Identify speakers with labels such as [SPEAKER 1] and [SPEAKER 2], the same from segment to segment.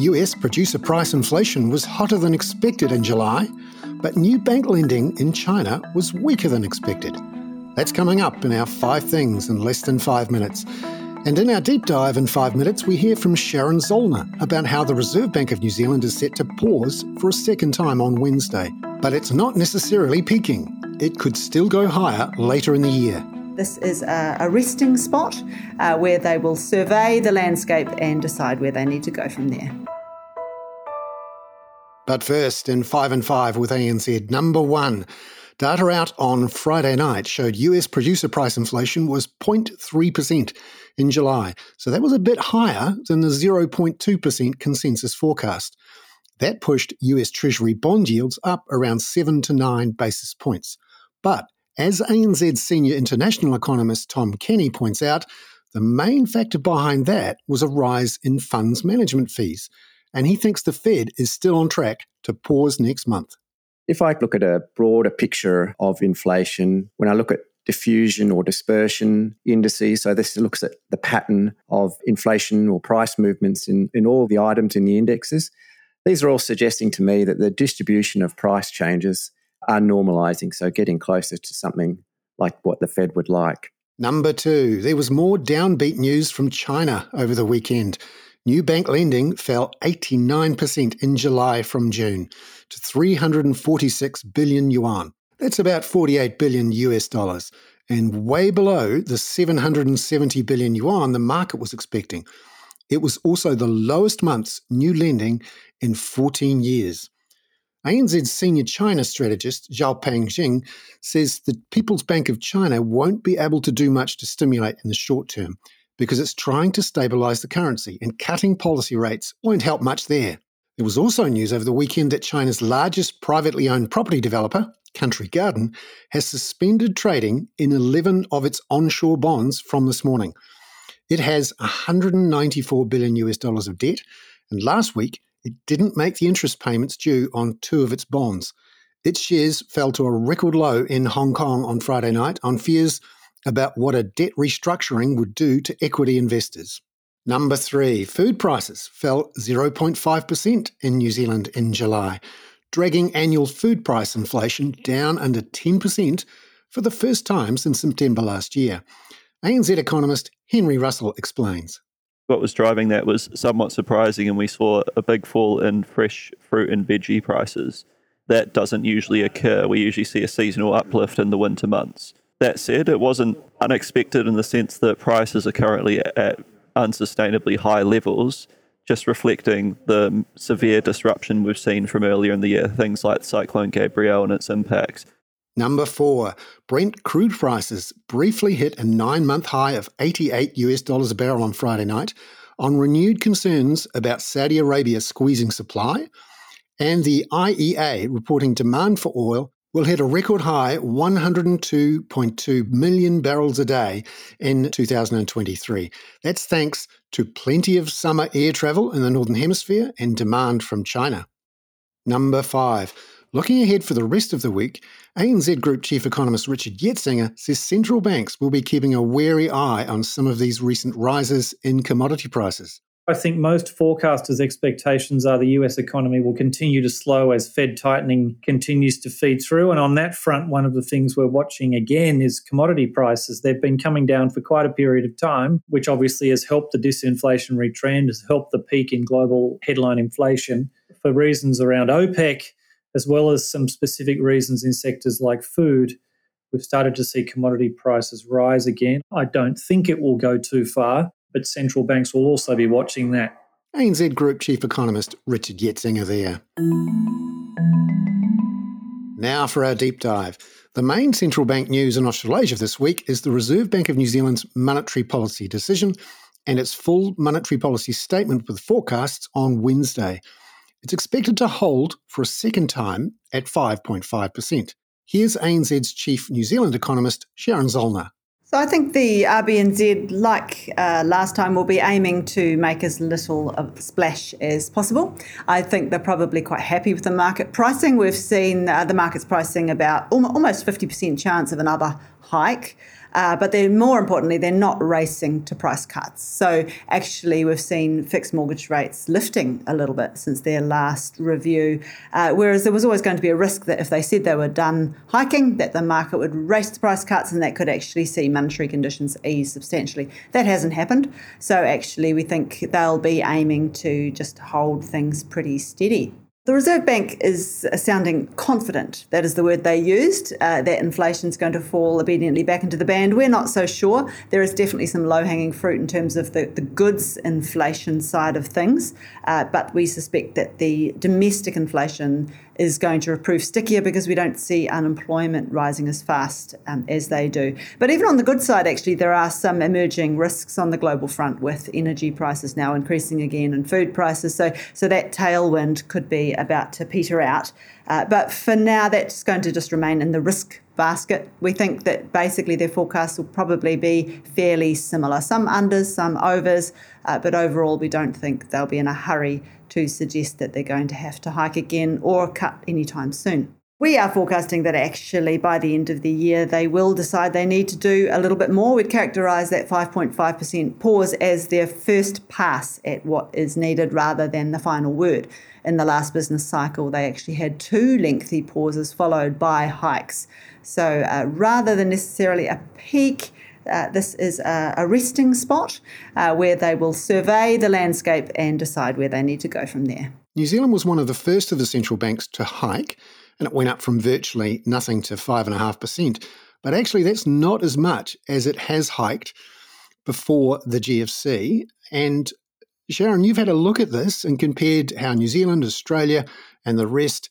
[SPEAKER 1] US producer price inflation was hotter than expected in July, but new bank lending in China was weaker than expected. That's coming up in our five things in less than five minutes. And in our deep dive in five minutes, we hear from Sharon Zollner about how the Reserve Bank of New Zealand is set to pause for a second time on Wednesday. But it's not necessarily peaking. It could still go higher later in the year.
[SPEAKER 2] This is a, resting spot uh, where they will survey the landscape and decide where they need to go from there.
[SPEAKER 1] But first, in 5 and 5 with ANZ, number one. Data out on Friday night showed US producer price inflation was 0.3% in July. So that was a bit higher than the 0.2% consensus forecast. That pushed US Treasury bond yields up around 7 to 9 basis points. But as ANZ senior international economist Tom Kenny points out, the main factor behind that was a rise in funds management fees, and he thinks the Fed is still on track to pause next month.
[SPEAKER 3] If I look at a broader picture of inflation, when I look at diffusion or dispersion indices. So this looks at the pattern of inflation or price movements in, in all the items in the indexes. These are all suggesting to me that the distribution of price changes are normalizing, so getting closer to something like what the Fed would like.
[SPEAKER 1] Number two, there was more downbeat news from China over the weekend. New bank lending fell 89% in July from June to 346 billion yuan. That's about 48 billion US dollars, and way below the 770 billion yuan the market was expecting. It was also the lowest month's new lending in 14 years. ANZ's senior China strategist, Xiaopeng Jing, says the People's Bank of China won't be able to do much to stimulate in the short term because it's trying to stabilise the currency and cutting policy rates won't help much there. There was also news over the weekend that China's largest privately owned property developer, Country Garden, has suspended trading in 11 of its onshore bonds from this morning. It has 194 billion US dollars of debt, and last week it didn't make the interest payments due on two of its bonds. Its shares fell to a record low in Hong Kong on Friday night on fears about what a debt restructuring would do to equity investors. Number three, food prices fell 0.5% in New Zealand in July, dragging annual food price inflation down under 10% for the first time since September last year. ANZ economist Henry Russell explains.
[SPEAKER 4] What was driving that was somewhat surprising, and we saw a big fall in fresh fruit and veggie prices. That doesn't usually occur. We usually see a seasonal uplift in the winter months. That said, it wasn't unexpected in the sense that prices are currently at unsustainably high levels just reflecting the severe disruption we've seen from earlier in the year, things like Cyclone Gabrielle and its impacts.
[SPEAKER 1] Number four, Brent crude prices briefly hit a nine month high of 88 US dollars a barrel on Friday night on renewed concerns about Saudi Arabia squeezing supply and the IEA reporting demand for oil will hit a record high 102.2 million barrels a day in 2023. That's thanks to plenty of summer air travel in the Northern Hemisphere and demand from China. Number five. Looking ahead for the rest of the week, ANZ Group Chief Economist Richard Yetsenga says central banks will be keeping a wary eye on some of these recent rises in commodity prices.
[SPEAKER 5] I think most forecasters' expectations are the US economy will continue to slow as Fed tightening continues to feed through. And on that front, one of the things we're watching again is commodity prices. They've been coming down for quite a period of time, which obviously has helped the disinflationary trend, has helped the peak in global headline inflation for reasons around OPEC, as well as some specific reasons in sectors like food. We've started to see commodity prices rise again. I don't think it will go too far but central banks will also be watching that.
[SPEAKER 1] ANZ Group Chief Economist Richard Yetsenga there. Now for our deep dive. The main central bank news in Australasia this week is the Reserve Bank of New Zealand's monetary policy decision and its full monetary policy statement with forecasts on Wednesday. It's expected to hold for a second time at 5.5%. Here's ANZ's chief New Zealand economist, Sharon Zollner.
[SPEAKER 2] So I think the RBNZ, like uh, last time, will be aiming to make as little of a splash as possible. I think they're probably quite happy with the market pricing. We've seen uh, the market's pricing about almost 50% chance of another hike. Uh, but they're more importantly, they're not racing to price cuts. So actually, we've seen fixed mortgage rates lifting a little bit since their last review. Uh, whereas there was always going to be a risk that if they said they were done hiking, that the market would race to price cuts, and that could actually see monetary conditions ease substantially. That hasn't happened. So actually, we think they'll be aiming to just hold things pretty steady. The Reserve Bank is sounding confident, that is the word they used, uh, that inflation is going to fall obediently back into the band. We're not so sure. There is definitely some low hanging fruit in terms of the, the goods inflation side of things, uh, but we suspect that the domestic inflation is going to prove stickier because we don't see unemployment rising as fast um, as they do. But even on the good side, actually, there are some emerging risks on the global front with energy prices now increasing again and food prices. So, so that tailwind could be about to peter out. Uh, but for now, that's going to just remain in the risk basket. We think that basically their forecasts will probably be fairly similar some unders, some overs, uh, but overall, we don't think they'll be in a hurry to suggest that they're going to have to hike again or cut anytime soon. We are forecasting that actually by the end of the year they will decide they need to do a little bit more. We'd characterise that 5.5% pause as their first pass at what is needed rather than the final word. In the last business cycle, they actually had two lengthy pauses followed by hikes. So uh, rather than necessarily a peak, uh, this is a, a resting spot uh, where they will survey the landscape and decide where they need to go from there.
[SPEAKER 1] New Zealand was one of the first of the central banks to hike, and it went up from virtually nothing to 5.5%. But actually, that's not as much as it has hiked before the GFC. And Sharon, you've had a look at this and compared how New Zealand, Australia, and the rest,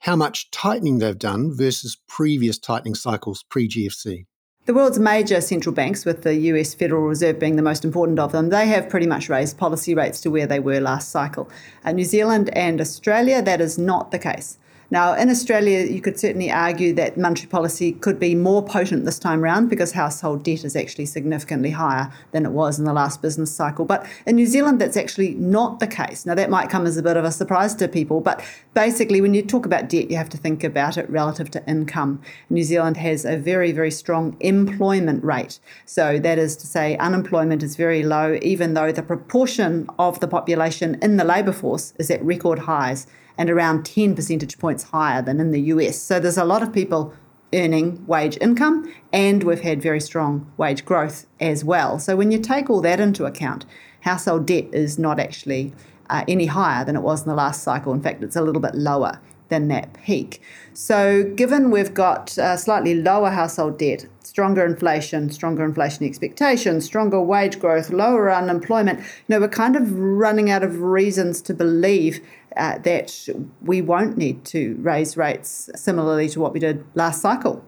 [SPEAKER 1] how much tightening they've done versus previous tightening cycles pre GFC.
[SPEAKER 2] The world's major central banks, with the US Federal Reserve being the most important of them, they have pretty much raised policy rates to where they were last cycle. Uh, New Zealand and Australia, that is not the case. Now, in Australia, you could certainly argue that monetary policy could be more potent this time round because household debt is actually significantly higher than it was in the last business cycle. But in New Zealand, that's actually not the case. Now, that might come as a bit of a surprise to people, but basically, when you talk about debt, you have to think about it relative to income. New Zealand has a very, very strong employment rate. So, that is to say, unemployment is very low, even though the proportion of the population in the labour force is at record highs and around 10 percentage points higher than in the US. So there's a lot of people earning wage income, and we've had very strong wage growth as well. So when you take all that into account, household debt is not actually uh, any higher than it was in the last cycle. In fact, it's a little bit lower than that peak. So, given we've got slightly lower household debt, stronger inflation, stronger inflation expectations, stronger wage growth, lower unemployment, you know, we're kind of running out of reasons to believe uh, that we won't need to raise rates similarly to what we did last cycle.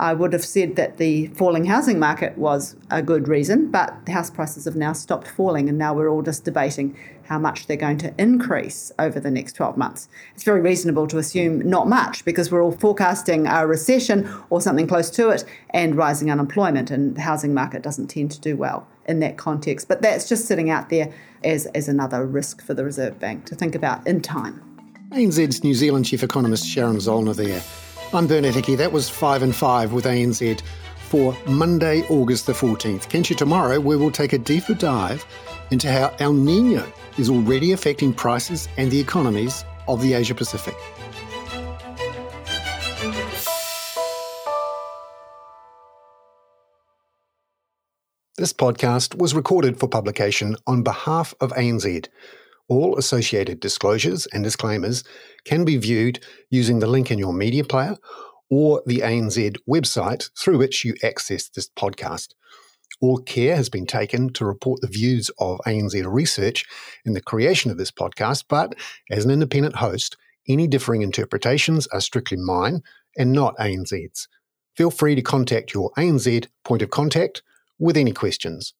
[SPEAKER 2] I would have said that the falling housing market was a good reason, but the house prices have now stopped falling, and now we're all just debating how much they're going to increase over the next 12 months. It's very reasonable to assume not much because we're all forecasting a recession or something close to it and rising unemployment, and the housing market doesn't tend to do well in that context. But that's just sitting out there as, as another risk for the Reserve Bank to think about in time.
[SPEAKER 1] ANZ's New Zealand chief economist Sharon Zollner there. I'm Bernard Hickey. That was 5 and 5 with ANZ for Monday, August the 14th. Catch you tomorrow where we'll take a deeper dive into how El Nino is already affecting prices and the economies of the Asia Pacific. This podcast was recorded for publication on behalf of ANZ. All associated disclosures and disclaimers can be viewed using the link in your media player or the ANZ website through which you access this podcast. All care has been taken to report the views of ANZ Research in the creation of this podcast, but as an independent host, any differing interpretations are strictly mine and not ANZ's. Feel free to contact your ANZ point of contact with any questions.